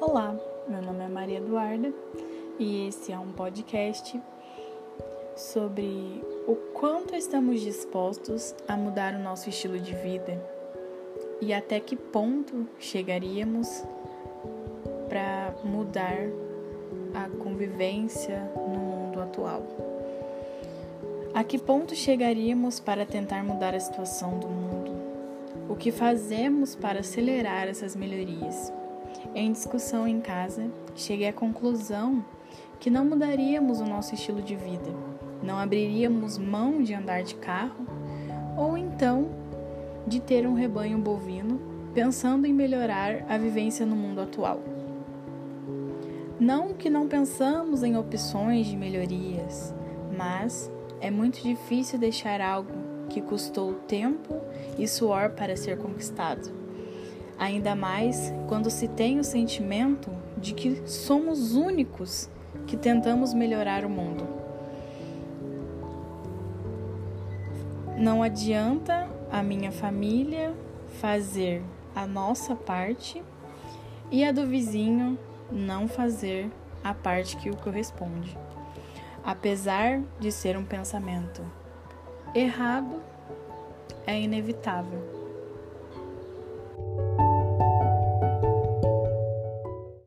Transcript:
Olá, meu nome é Maria Eduarda e esse é um podcast sobre o quanto estamos dispostos a mudar o nosso estilo de vida e até que ponto chegaríamos para mudar a convivência no mundo atual. A que ponto chegaríamos para tentar mudar a situação do mundo? O que fazemos para acelerar essas melhorias? Em discussão em casa, cheguei à conclusão que não mudaríamos o nosso estilo de vida, não abriríamos mão de andar de carro ou então de ter um rebanho bovino, pensando em melhorar a vivência no mundo atual. Não que não pensamos em opções de melhorias, mas é muito difícil deixar algo que custou tempo e suor para ser conquistado. Ainda mais quando se tem o sentimento de que somos únicos que tentamos melhorar o mundo. Não adianta a minha família fazer a nossa parte e a do vizinho não fazer a parte que o corresponde. Apesar de ser um pensamento errado, é inevitável.